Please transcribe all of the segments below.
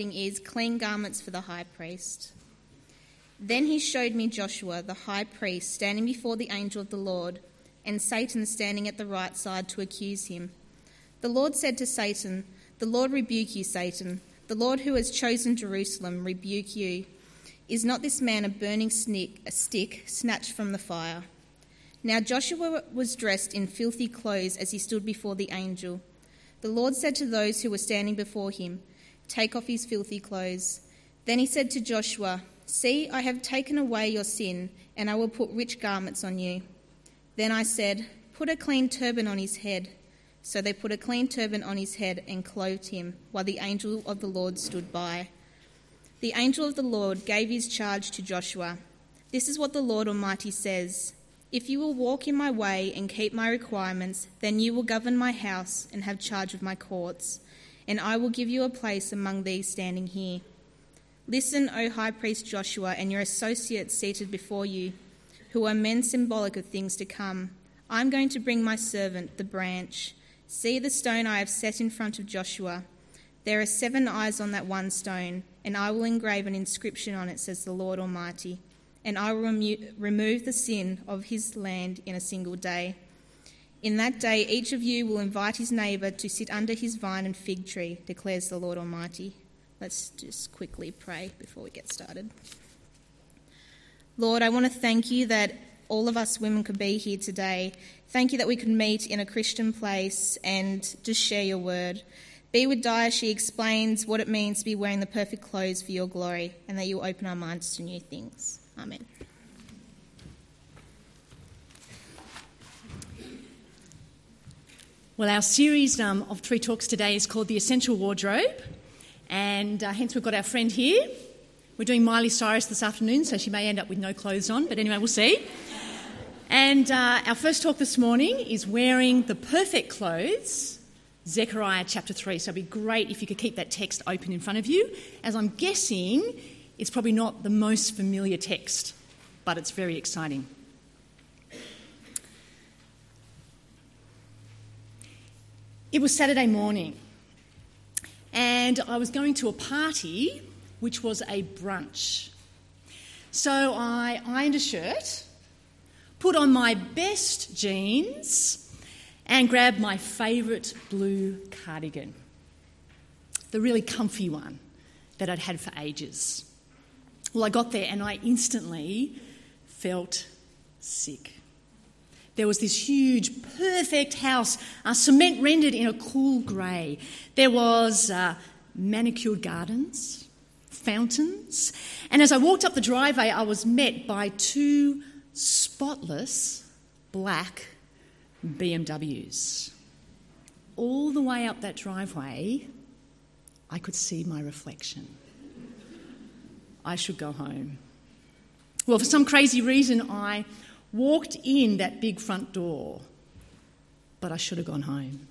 is clean garments for the high priest. Then he showed me Joshua, the high priest, standing before the angel of the Lord, and Satan standing at the right side to accuse him. The Lord said to Satan, The Lord rebuke you, Satan. The Lord who has chosen Jerusalem rebuke you. Is not this man a burning stick, a stick snatched from the fire? Now Joshua was dressed in filthy clothes as he stood before the angel. The Lord said to those who were standing before him, Take off his filthy clothes. Then he said to Joshua, See, I have taken away your sin, and I will put rich garments on you. Then I said, Put a clean turban on his head. So they put a clean turban on his head and clothed him, while the angel of the Lord stood by. The angel of the Lord gave his charge to Joshua. This is what the Lord Almighty says If you will walk in my way and keep my requirements, then you will govern my house and have charge of my courts, and I will give you a place among these standing here. Listen, O high priest Joshua, and your associates seated before you, who are men symbolic of things to come. I'm going to bring my servant, the branch. See the stone I have set in front of Joshua. There are seven eyes on that one stone, and I will engrave an inscription on it, says the Lord Almighty, and I will remo- remove the sin of his land in a single day. In that day, each of you will invite his neighbour to sit under his vine and fig tree, declares the Lord Almighty. Let's just quickly pray before we get started. Lord, I want to thank you that all of us women could be here today. Thank you that we could meet in a Christian place and just share your word. Be with Dia, she explains what it means to be wearing the perfect clothes for your glory, and that you open our minds to new things. Amen. Well, our series um, of three talks today is called The Essential Wardrobe. And uh, hence, we've got our friend here. We're doing Miley Cyrus this afternoon, so she may end up with no clothes on, but anyway, we'll see. And uh, our first talk this morning is wearing the perfect clothes, Zechariah chapter 3. So it'd be great if you could keep that text open in front of you, as I'm guessing it's probably not the most familiar text, but it's very exciting. It was Saturday morning and I was going to a party which was a brunch. So I ironed a shirt, put on my best jeans, and grabbed my favourite blue cardigan, the really comfy one that I'd had for ages. Well, I got there and I instantly felt sick. There was this huge, perfect house, uh, cement rendered in a cool grey. There was uh, manicured gardens, fountains, and as I walked up the driveway, I was met by two spotless black BMWs. All the way up that driveway, I could see my reflection. I should go home. Well, for some crazy reason, I walked in that big front door, but I should have gone home.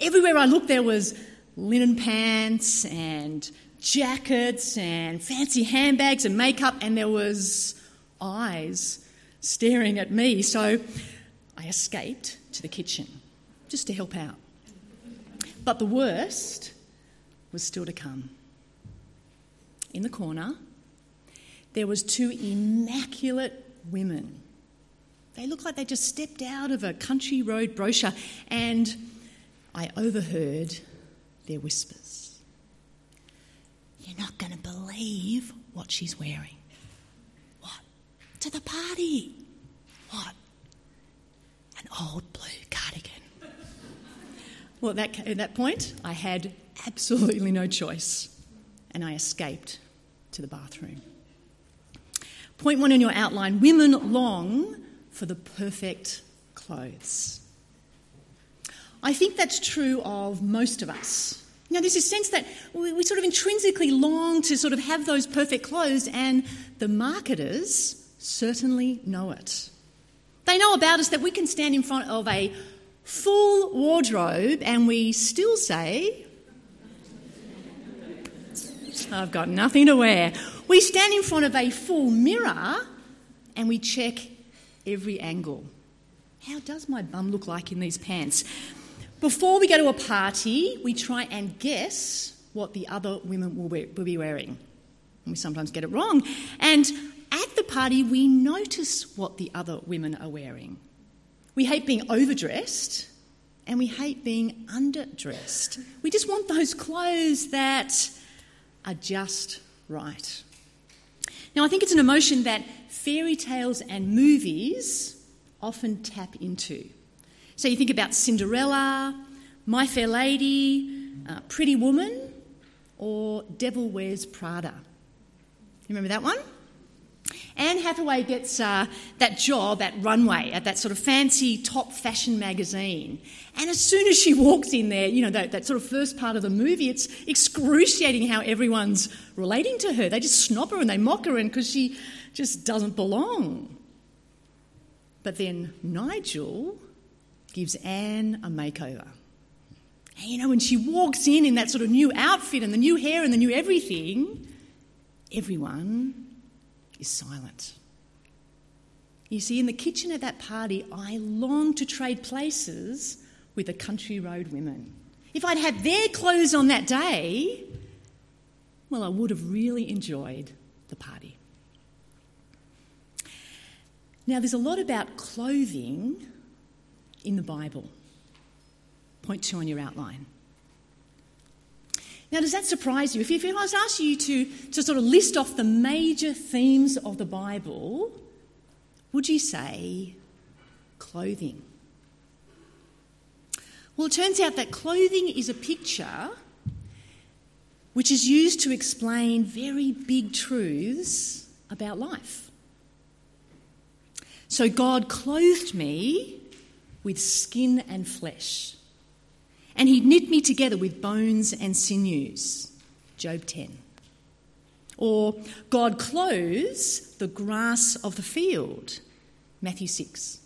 Everywhere I looked, there was linen pants and jackets and fancy handbags and makeup, and there was eyes staring at me. So I escaped to the kitchen just to help out. But the worst was still to come. In the corner, there was two immaculate women they looked like they just stepped out of a country road brochure, and I overheard their whispers. You're not going to believe what she's wearing. What? To the party. What? An old blue cardigan. Well, at that, at that point, I had absolutely no choice, and I escaped to the bathroom. Point one in your outline women long for the perfect clothes. I think that's true of most of us. Now, there's a sense that we, we, sort of intrinsically long to sort of have those perfect clothes, and the marketers certainly know it. They know about us that we can stand in front of a full wardrobe and we still say, I've got nothing to wear. We stand in front of a full mirror and we check every angle. How does my bum look like in these pants? Before we go to a party, we try and guess what the other women will, wear, will be wearing. And we sometimes get it wrong. And at the party, we notice what the other women are wearing. We hate being overdressed and we hate being underdressed. We just want those clothes that are just right. Now, I think it's an emotion that fairy tales and movies often tap into. So you think about Cinderella, My Fair Lady, uh, Pretty Woman, or Devil Wears Prada. You remember that one? Anne Hathaway gets uh, that job at Runway, at that sort of fancy top fashion magazine. And as soon as she walks in there, you know, that, that sort of first part of the movie, it's excruciating how everyone's relating to her. They just snob her and they mock her and because she just doesn't belong. But then Nigel gives Anne a makeover. And you know, when she walks in in that sort of new outfit and the new hair and the new everything, everyone is silent. You see, in the kitchen at that party, I longed to trade places with the country road women. If I'd had their clothes on that day, well, I would have really enjoyed the party. Now, there's a lot about clothing in the Bible. Point two on your outline. Now, does that surprise you? If, if I was asked you to, to sort of list off the major themes of the Bible, would you say clothing? Well, it turns out that clothing is a picture which is used to explain very big truths about life. So, God clothed me with skin and flesh and he knit me together with bones and sinews. Job 10. Or God clothes the grass of the field. Matthew 6.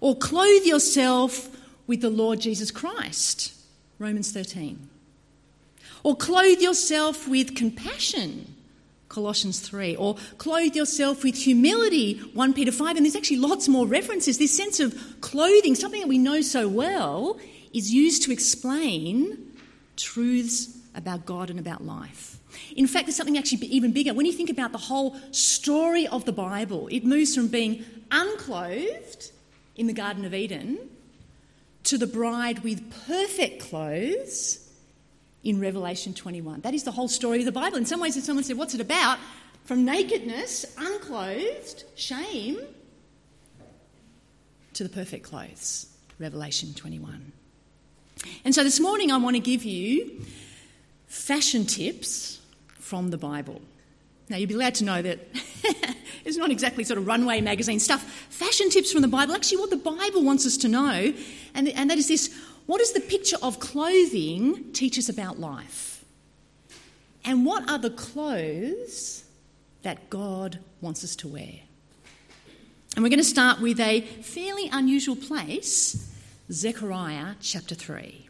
Or clothe yourself with the Lord Jesus Christ. Romans 13. Or clothe yourself with compassion. Colossians 3. Or clothe yourself with humility. 1 Peter 5. And there's actually lots more references. This sense of clothing, something that we know so well, is used to explain truths about God and about life. In fact, there's something actually even bigger. When you think about the whole story of the Bible, it moves from being unclothed in the Garden of Eden to the bride with perfect clothes in Revelation 21. That is the whole story of the Bible. In some ways, if someone said, What's it about? From nakedness, unclothed, shame, to the perfect clothes. Revelation 21. And so this morning I want to give you fashion tips from the Bible. Now, you'll be glad to know that it's not exactly sort of runway magazine stuff. Fashion tips from the Bible, actually, what the Bible wants us to know, and, and that is this what does the picture of clothing teach us about life? And what are the clothes that God wants us to wear? And we're going to start with a fairly unusual place Zechariah chapter 3.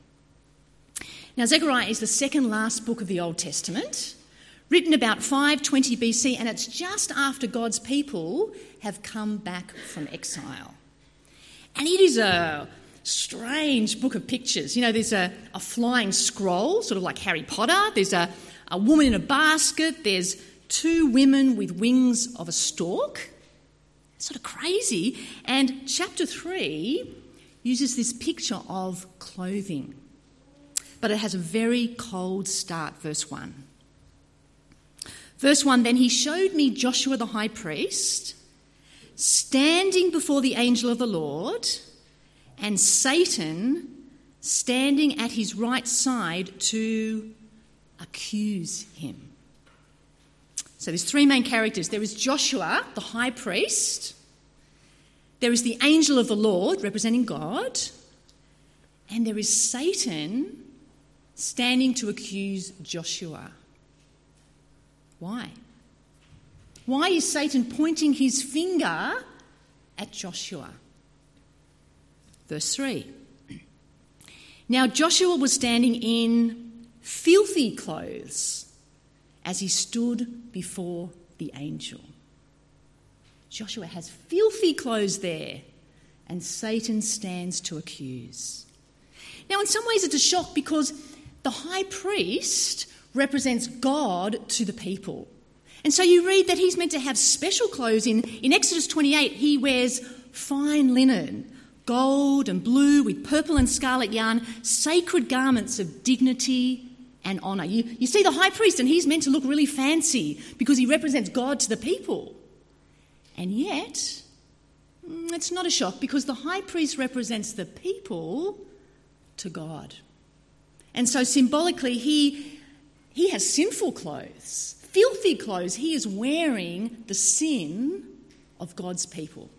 Now, Zechariah is the second last book of the Old Testament, written about 520 BC, and it's just after God's people have come back from exile. And it is a strange book of pictures. You know, there's a, a flying scroll, sort of like Harry Potter, there's a, a woman in a basket, there's two women with wings of a stork. Sort of crazy. And chapter 3 uses this picture of clothing, but it has a very cold start, verse 1. Verse 1 Then he showed me Joshua the high priest standing before the angel of the Lord, and Satan standing at his right side to accuse him. So there's three main characters. There is Joshua, the high priest, there is the angel of the Lord representing God, and there is Satan standing to accuse Joshua. Why? Why is Satan pointing his finger at Joshua? Verse 3. Now Joshua was standing in filthy clothes as he stood before the angel. Joshua has filthy clothes there, and Satan stands to accuse. Now, in some ways, it's a shock because the high priest represents God to the people. And so you read that he's meant to have special clothes. In, in Exodus 28, he wears fine linen, gold and blue with purple and scarlet yarn, sacred garments of dignity and honour. You, you see the high priest, and he's meant to look really fancy because he represents God to the people. And yet, mm, it's not a shock because the high priest represents the people to God. And so symbolically, he, he has sinful clothes, filthy clothes. He is wearing the sin of God's people.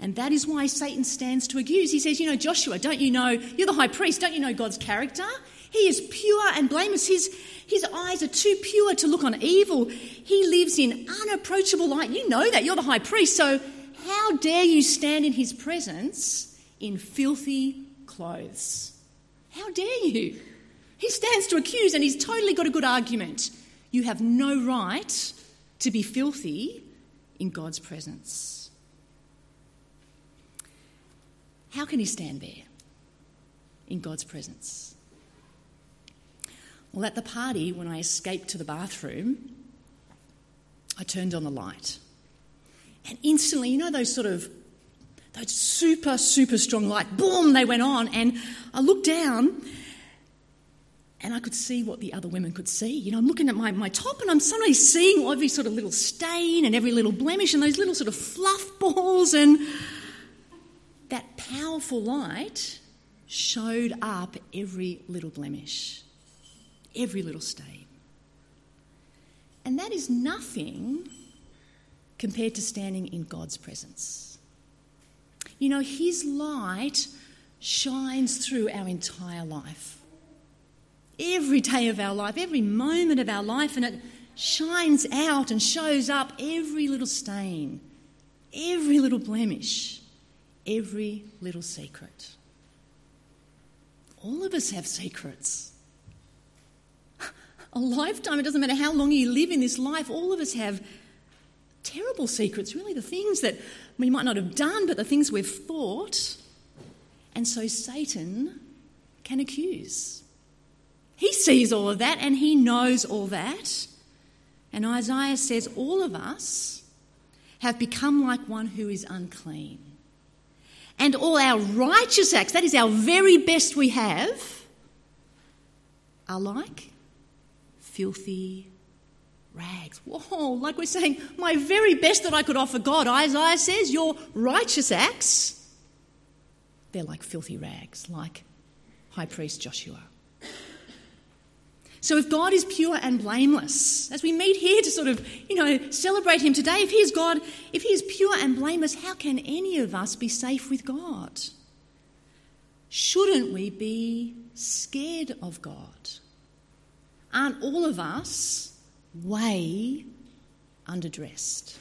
And that is why Satan stands to accuse. He says, You know, Joshua, don't you know, you're the high priest, don't you know God's character? He is pure and blameless. His, his eyes are too pure to look on evil. He lives in unapproachable light. You know that. You're the high priest. So, how dare you stand in his presence in filthy clothes? How dare you? He stands to accuse and he's totally got a good argument. You have no right to be filthy in God's presence. How can he stand there in God's presence? Well, at the party, when I escaped to the bathroom, I turned on the light. And instantly, you know, those sort of, those super, super strong light, boom, they went on. And I looked down and I could see what the other women could see. You know, I'm looking at my, my top and I'm suddenly seeing every sort of little stain and every little blemish and those little sort of fluff balls. And that powerful light showed up every little blemish every little stain. And that is nothing compared to standing in God's presence. You know, His light shines through our entire life. Every day of our life, every moment of our life, and it shines out and shows up every little stain, every little blemish, every little secret. All of us have secrets a lifetime. It doesn't matter how long you live in this life, all of us have terrible secrets, really, the things that we might not have done, but the things we've thought. And so Satan can accuse. He sees all of that and he knows all that. And Isaiah says, All of us have become like one who is unclean. And all our righteous acts, that is our very best we have, are like filthy rags. Whoa, like we're saying, my very best that I could offer God, Isaiah says, your righteous acts, they're like filthy rags, like high priest Joshua. So if God is pure and blameless, as we meet here to sort of, you know, celebrate him today, if he is God, if he is pure and blameless, how can any of us be safe with God? Shouldn't we be scared of God? Aren't all of us way underdressed?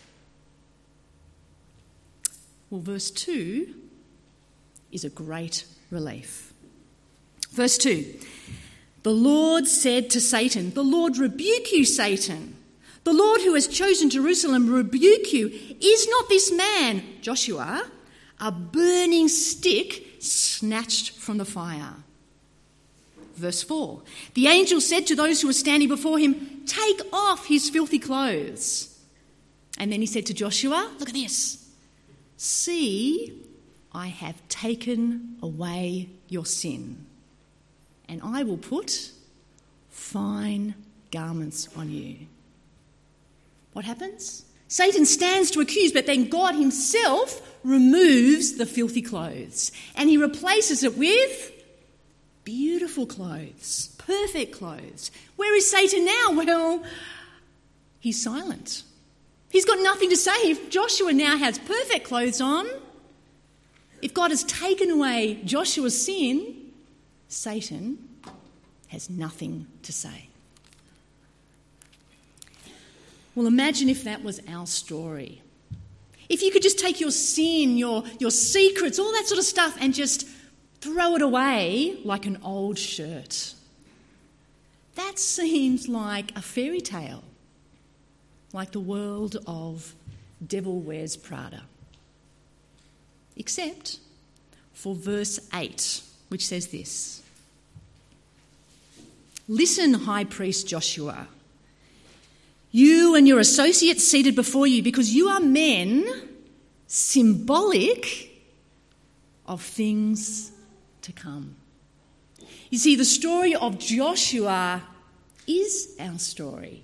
Well, verse 2 is a great relief. Verse 2 The Lord said to Satan, The Lord rebuke you, Satan. The Lord who has chosen Jerusalem rebuke you. Is not this man, Joshua, a burning stick snatched from the fire? Verse 4 The angel said to those who were standing before him, Take off his filthy clothes. And then he said to Joshua, Look at this. See, I have taken away your sin, and I will put fine garments on you. What happens? Satan stands to accuse, but then God himself removes the filthy clothes and he replaces it with beautiful clothes, perfect clothes. Where is Satan now? Well, he's silent. He's got nothing to say. If Joshua now has perfect clothes on, if God has taken away Joshua's sin, Satan has nothing to say. Well, imagine if that was our story. If you could just take your sin, your, your secrets, all that sort of stuff, and just throw it away like an old shirt. That seems like a fairy tale, like the world of Devil Wears Prada. Except for verse 8, which says this Listen, High Priest Joshua, you and your associates seated before you, because you are men symbolic of things to come. You see, the story of Joshua is our story.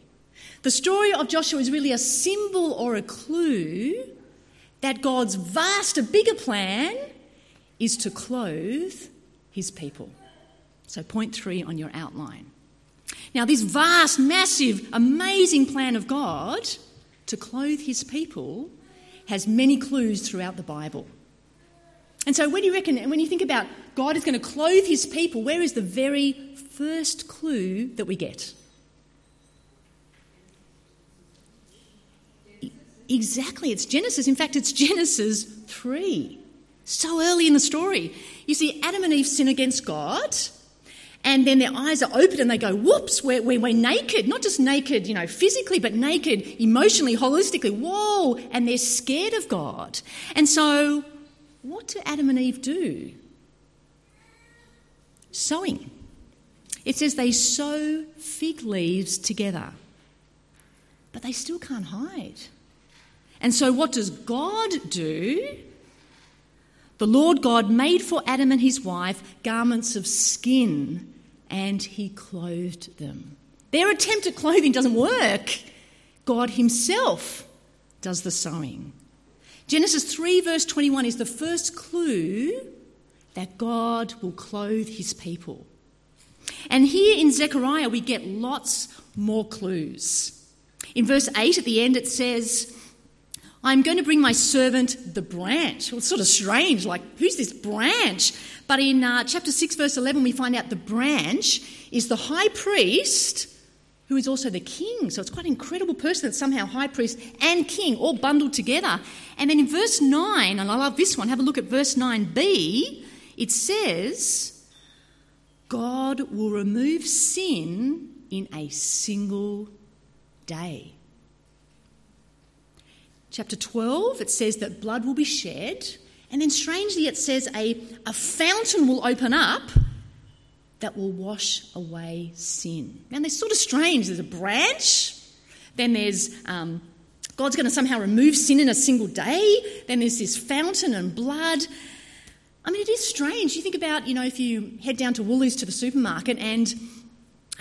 The story of Joshua is really a symbol or a clue that God's vast, a bigger plan is to clothe his people. So, point three on your outline. Now, this vast, massive, amazing plan of God to clothe his people has many clues throughout the Bible. And so, when you reckon, when you think about God is going to clothe his people, where is the very first clue that we get? Exactly, it's Genesis. In fact, it's Genesis 3. So early in the story. You see, Adam and Eve sin against God, and then their eyes are open and they go, whoops, we're, we're, we're, naked. Not just naked, you know, physically, but naked emotionally, holistically. Whoa! And they're scared of God. And so, what do Adam and Eve do? Sewing. It says they sew fig leaves together, but they still can't hide. And so, what does God do? The Lord God made for Adam and his wife garments of skin and he clothed them. Their attempt at clothing doesn't work. God himself does the sewing. Genesis 3, verse 21 is the first clue that God will clothe his people. And here in Zechariah, we get lots more clues. In verse 8 at the end, it says, I'm going to bring my servant the branch. Well, it's sort of strange, like, who's this branch? But in uh, chapter 6, verse 11, we find out the branch is the high priest who is also the king. So it's quite an incredible person that somehow high priest and king all bundled together. And then in verse 9, and I love this one, have a look at verse 9b, it says, God will remove sin in a single day chapter 12, it says that blood will be shed. And then strangely, it says a, a fountain will open up that will wash away sin. And they're sort of strange. There's a branch, then there's um, God's going to somehow remove sin in a single day, then there's this fountain and blood. I mean, it is strange. You think about, you know, if you head down to Woolies to the supermarket and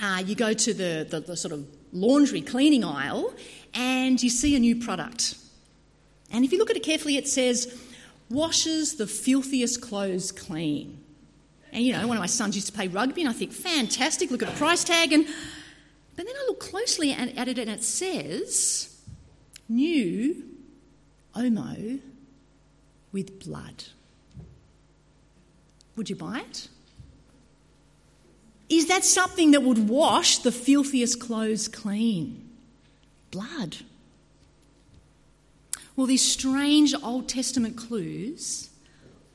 uh, you go to the, the, the sort of laundry cleaning aisle and you see a new product. And if you look at it carefully, it says, washes the filthiest clothes clean. And you know, one of my sons used to play rugby, and I think, fantastic, look at the price tag. And but then I look closely at, at it, and it says, new Omo with blood. Would you buy it? Is that something that would wash the filthiest clothes clean? Blood. Well, these strange Old Testament clues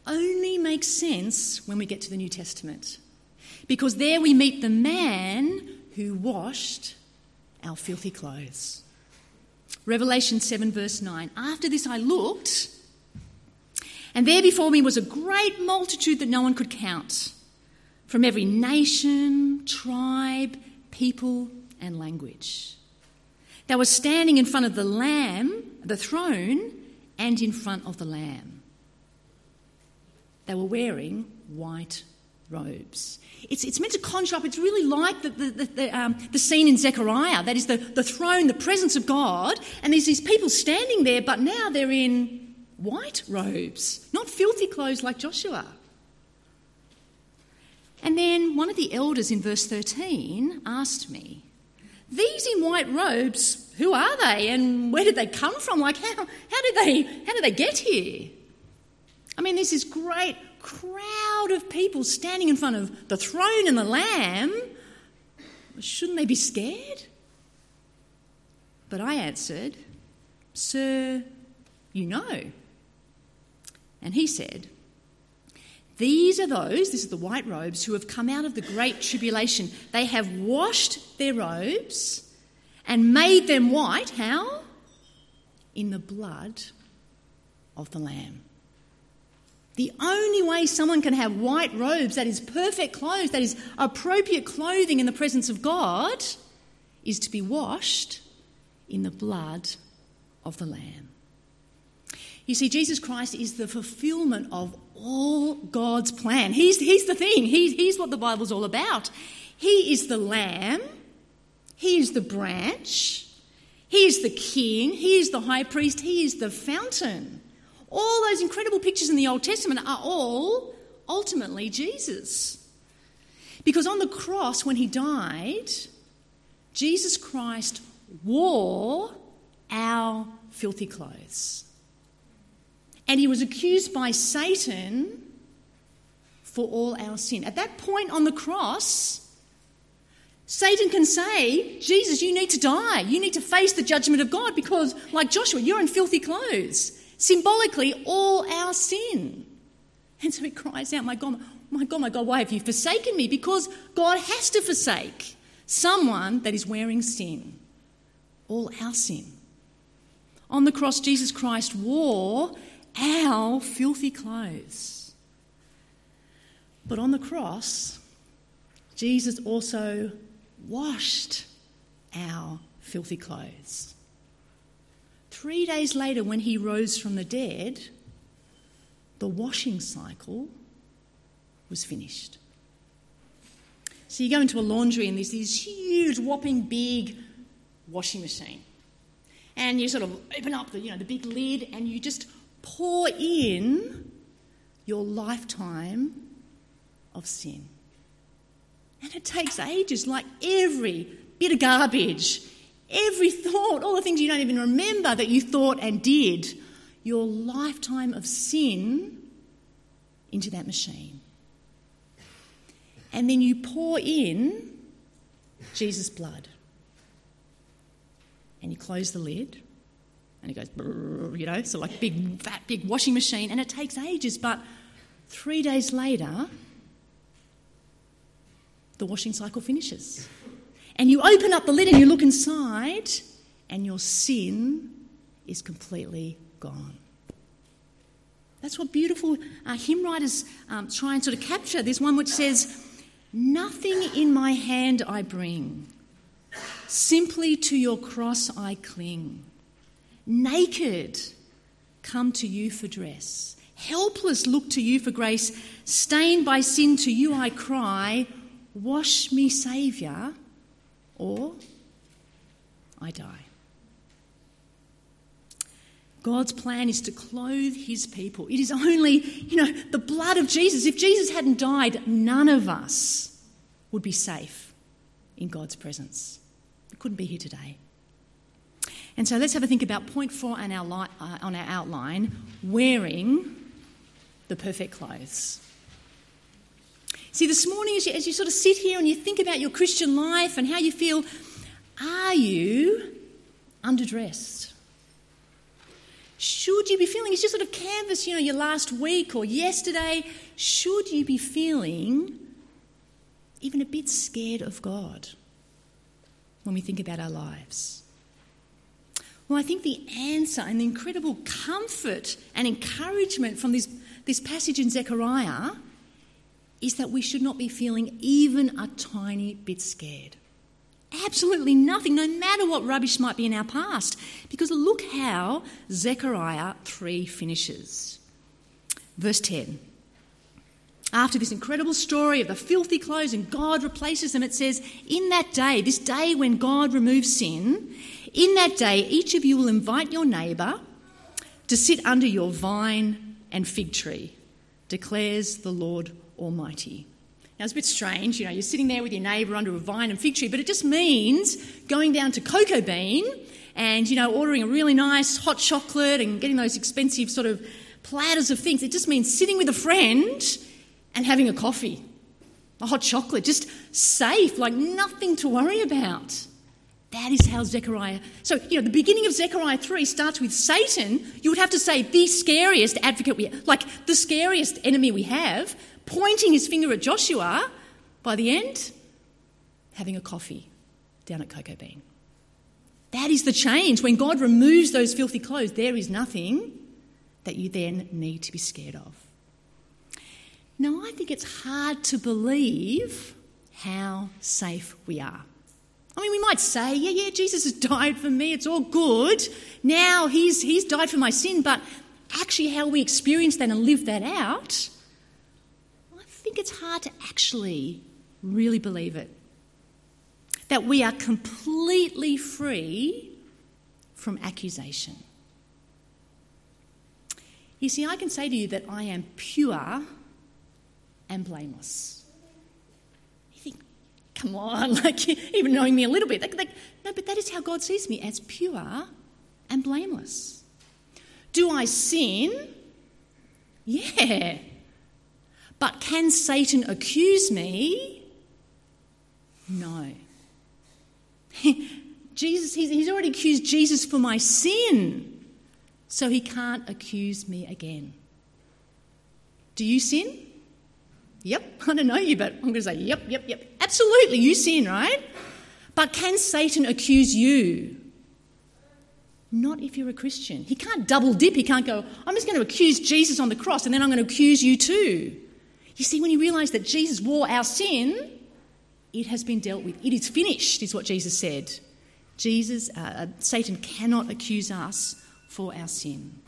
only makes sense when we get to the New Testament. Because there we meet the man who washed our filthy clothes. Revelation 7, verse 9. After this I looked, and there before me was a great multitude that no one could count, from every nation, tribe, people, and language. They were standing in front of the Lamb, the throne, and in front of the Lamb. They were wearing white robes. It's, it's meant to conjure up, it's really like the, the, the, the, um, the scene in Zechariah that is, the, the throne, the presence of God, and there's these people standing there, but now they're in white robes, not filthy clothes like Joshua. And then one of the elders in verse 13 asked me, these in white robes, who are they and where did they come from? Like, how, how, did, they, how did they get here? I mean, there's this great crowd of people standing in front of the throne and the Lamb. Shouldn't they be scared? But I answered, Sir, you know. And he said, these are those, this is the white robes, who have come out of the great tribulation. They have washed their robes and made them white. How? In the blood of the Lamb. The only way someone can have white robes, that is perfect clothes, that is appropriate clothing in the presence of God, is to be washed in the blood of the Lamb. You see, Jesus Christ is the fulfillment of all God's plan. He's, he's the thing, he's, he's what the Bible's all about. He is the Lamb, He is the branch, He is the King, He is the high priest, He is the fountain. All those incredible pictures in the Old Testament are all ultimately Jesus. Because on the cross, when he died, Jesus Christ wore our filthy clothes. And he was accused by Satan for all our sin. At that point on the cross, Satan can say, Jesus, you need to die. You need to face the judgment of God because, like Joshua, you're in filthy clothes symbolically all our sin. And so he cries out, My God, my God, my God, why have you forsaken me? Because God has to forsake someone that is wearing sin, all our sin. On the cross, Jesus Christ wore our filthy clothes. But on the cross, Jesus also washed our filthy clothes. Three days later, when he rose from the dead, the washing cycle was finished. So you go into a laundry and there's this huge, whopping, big washing machine. And you sort of open up the, you know, the big lid and you just pour in your lifetime of sin. And it takes ages, like every bit of garbage, Every thought, all the things you don't even remember that you thought and did, your lifetime of sin into that machine. And then you pour in Jesus' blood. And you close the lid, and it goes, you know, so like big, fat, big washing machine, and it takes ages, but three days later, the washing cycle finishes. And you open up the lid and you look inside, and your sin is completely gone. That's what beautiful uh, hymn writers um, try and sort of capture. There's one which says, Nothing in my hand I bring, simply to your cross I cling. Naked, come to you for dress. Helpless, look to you for grace. Stained by sin, to you I cry, Wash me, Saviour, or I die. God's plan is to clothe his people. It is only, you know, the blood of Jesus. If Jesus hadn't died, none of us would be safe in God's presence. We couldn't be here today. And so let's have a think about point four on our, uh, on our outline wearing the perfect clothes. See, this morning, as you, as you sort of sit here and you think about your Christian life and how you feel, are you underdressed? Should you be feeling, as you sort of canvass, you know, your last week or yesterday, should you be feeling even a bit scared of God when we think about our lives? Well, I think the answer and the incredible comfort and encouragement from this, this passage in Zechariah is that we should not be feeling even a tiny bit scared. Absolutely nothing, no matter what rubbish might be in our past. Because look how Zechariah 3 finishes. Verse 10. After this incredible story of the filthy clothes and God replaces them, it says, In that day, this day when God removes sin, in that day each of you will invite your neighbour to sit under your vine and fig tree, declares the Lord Almighty. Now, it's a bit strange, you know, you're sitting there with your neighbour under a vine and fig tree, but it just means going down to Cocoa Bean and, you know, ordering a really nice hot chocolate and getting those expensive sort of platters of things. It just means sitting with a friend and having a coffee, a hot chocolate, just safe, like nothing to worry about. That is how Zechariah. So, you know, the beginning of Zechariah 3 starts with Satan. You would have to say the scariest advocate we have, like the scariest enemy we have pointing his finger at Joshua, by the end, having a coffee down at Cocoa Bean. That is the change. When God removes those filthy clothes, there is nothing that you then need to be scared of. Now, I think it's hard to believe how safe we are. I mean, we might say, yeah, yeah, Jesus has died for me, it's all good. Now he's, he's died for my sin, but actually, how we experience that and live that out, think it's hard to actually really believe it. That we are completely free from accusation. You see, I can say to you that I am pure and blameless. You think, come on, like even knowing me a little bit. Like, like, no, but that is how God sees me as pure and blameless. Do I sin? Yeah. But can Satan accuse me? No. Jesus, he's, already accused Jesus for my sin, so he can't accuse me again. Do you sin? Yep, I don't know you, but I'm going to say, yep, yep, yep. Absolutely, you sin, right? But can Satan accuse you? Not if you're a Christian. He can't double dip. He can't go, I'm just going to accuse Jesus on the cross and then I'm going to accuse you too. You see, when you realise that Jesus wore our sin, it has been dealt with. It is finished, is what Jesus said. Jesus, uh, uh Satan cannot accuse us for our sin.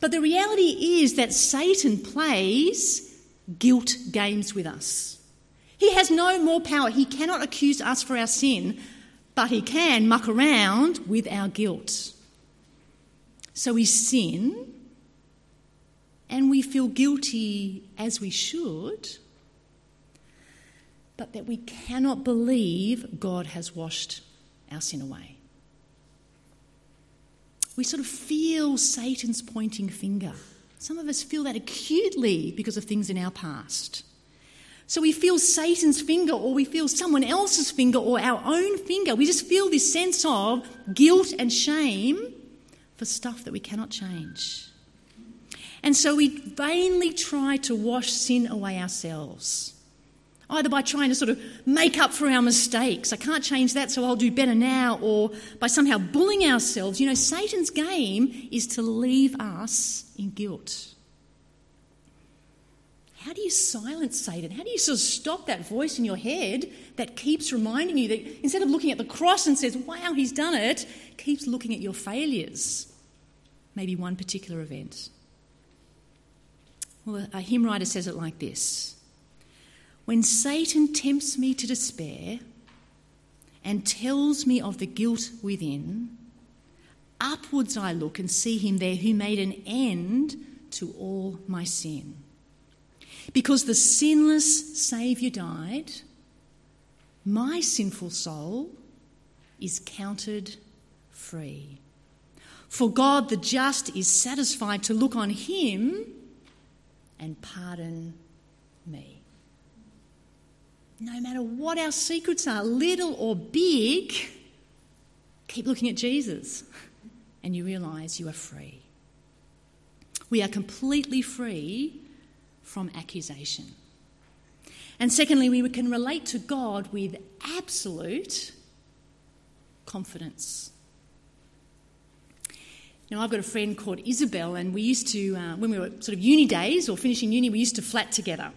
But the reality is that Satan plays guilt games with us. He has no more power. He cannot accuse us for our sin, but he can muck around with our guilt. So we sin and we feel guilty as we should, but that we cannot believe God has washed our sin away. We sort of feel Satan's pointing finger. Some of us feel that acutely because of things in our past. So we feel Satan's finger, or we feel someone else's finger, or our own finger. We just feel this sense of guilt and shame for stuff that we cannot change. And so we vainly try to wash sin away ourselves, either by trying to sort of make up for our mistakes. I can't change that, so I'll do better now, or by somehow bullying ourselves. You know, Satan's game is to leave us in guilt. How do you silence Satan? How do you sort of stop that voice in your head that keeps reminding you that instead of looking at the cross and says, wow, he's done it, keeps looking at your failures? Maybe one particular event. Well, a hymn writer says it like this When Satan tempts me to despair and tells me of the guilt within, upwards I look and see him there who made an end to all my sin. Because the sinless Saviour died, my sinful soul is counted free. For God the just is satisfied to look on him and pardon me. No matter what our secrets are, little or big, keep looking at Jesus and you realise you are free. We are completely free from accusation. And secondly, we can relate to God with absolute confidence. I've got a friend called Isabel, and we used to, uh, when we were sort of uni days or finishing uni, we used to flat together.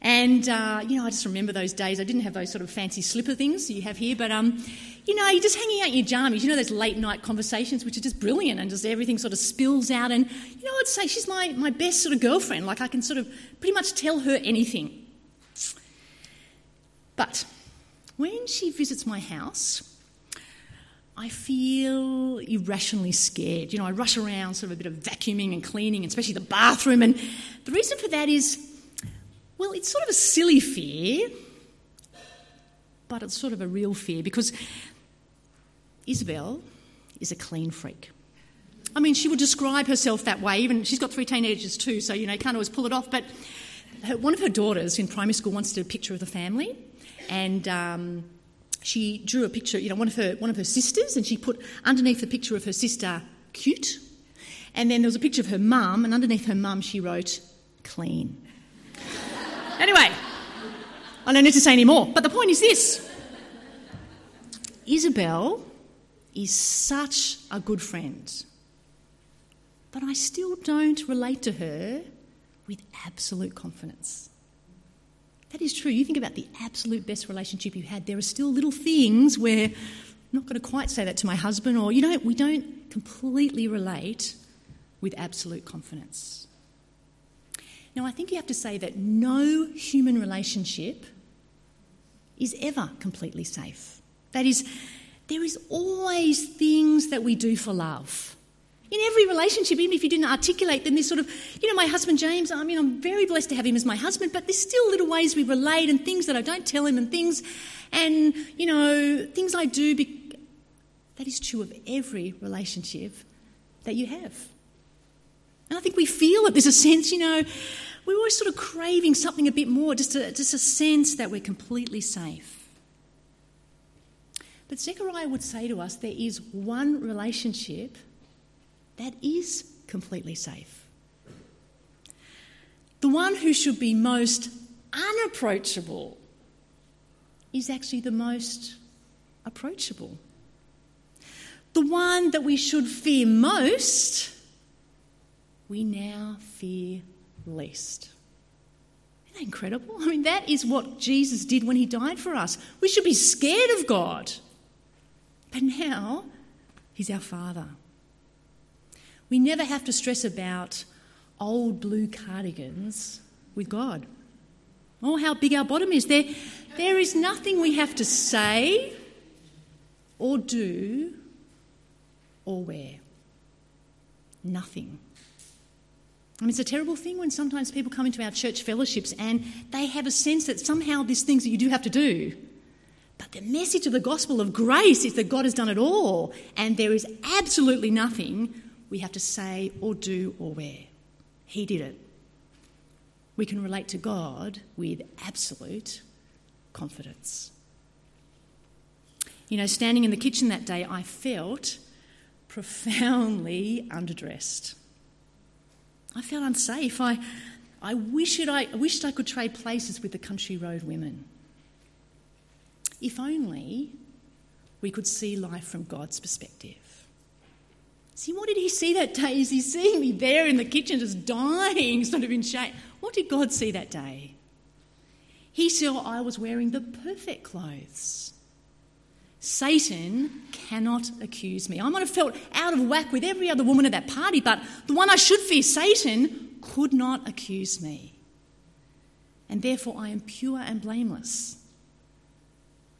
And, uh, you know, I just remember those days. I didn't have those sort of fancy slipper things you have here, but, um, you know, you're just hanging out in your jammies. You know, those late night conversations, which are just brilliant and just everything sort of spills out. And, you know, I'd say she's my, my best sort of girlfriend. Like, I can sort of pretty much tell her anything. But when she visits my house, I feel irrationally scared. You know, I rush around, sort of a bit of vacuuming and cleaning, especially the bathroom. And the reason for that is, well, it's sort of a silly fear, but it's sort of a real fear because Isabel is a clean freak. I mean, she would describe herself that way. Even she's got three teenagers too, so you know, you can't always pull it off. But her, one of her daughters in primary school wants to do a picture of the family, and um, she drew a picture, you know, one of her one of her sisters, and she put underneath the picture of her sister, cute. And then there was a picture of her mum, and underneath her mum she wrote, clean. anyway, I don't need to say any more. But the point is this Isabel is such a good friend, but I still don't relate to her with absolute confidence. That is true. You think about the absolute best relationship you had, there are still little things where I'm not going to quite say that to my husband, or, you know, we don't completely relate with absolute confidence. Now, I think you have to say that no human relationship is ever completely safe. That is, there is always things that we do for love. In every relationship, even if you didn't articulate them, there's sort of, you know, my husband James, I mean, I'm very blessed to have him as my husband, but there's still little ways we relate and things that I don't tell him and things, and, you know, things I do. Be- that is true of every relationship that you have. And I think we feel it. There's a sense, you know, we're always sort of craving something a bit more, just a, just a sense that we're completely safe. But Zechariah would say to us there is one relationship that is completely safe. The one who should be most unapproachable is actually the most approachable. The one that we should fear most, we now fear least. Isn't that incredible? I mean, that is what Jesus did when he died for us. We should be scared of God. But now, he's our Father. We never have to stress about old blue cardigans with God. Oh, how big our bottom is. There, there is nothing we have to say or do or wear. Nothing. I mean, it's a terrible thing when sometimes people come into our church fellowships and they have a sense that somehow there's things that you do have to do. But the message of the gospel of grace is that God has done it all, and there is absolutely nothing we have to say or do or wear. He did it. We can relate to God with absolute confidence. You know, standing in the kitchen that day, I felt profoundly underdressed. I felt unsafe. I, I, wished I, I wished I could trade places with the Country Road women. If only we could see life from God's perspective. See, what did he see that day? Is he seeing me there in the kitchen just dying, sort of in shame? What did God see that day? He saw I was wearing the perfect clothes. Satan cannot accuse me. I might have felt out of whack with every other woman at that party, but the one I should fear, Satan, could not accuse me. And therefore, I am pure and blameless,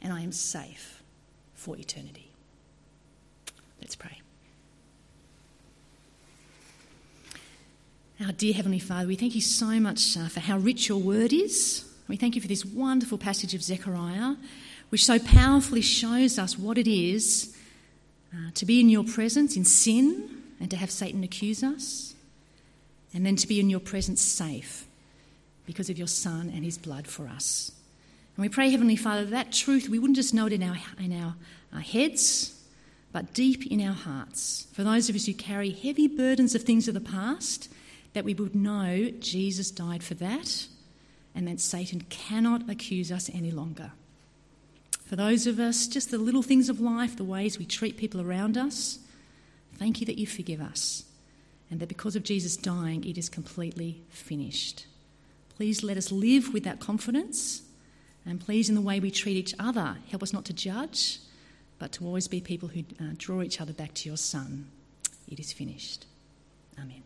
and I am safe for eternity. Let's pray. Our dear Heavenly Father, we thank you so much uh, for how rich your word is. We thank you for this wonderful passage of Zechariah which so powerfully shows us what it is uh, to be in your presence in sin and to have Satan accuse us, and then to be in your presence safe because of your Son and his blood for us. And we pray, Heavenly Father, that truth, we wouldn't just know it in our, in our, our heads, but deep in our hearts. For those of us who carry heavy burdens of things of the past, that we would know Jesus died for that and that Satan cannot accuse us any longer. For those of us, just the little things of life, the ways we treat people around us, thank you that you forgive us and that because of Jesus dying, it is completely finished. Please let us live with that confidence and please, in the way we treat each other, help us not to judge, but to always be people who uh, draw each other back to your Son. It is finished. Amen.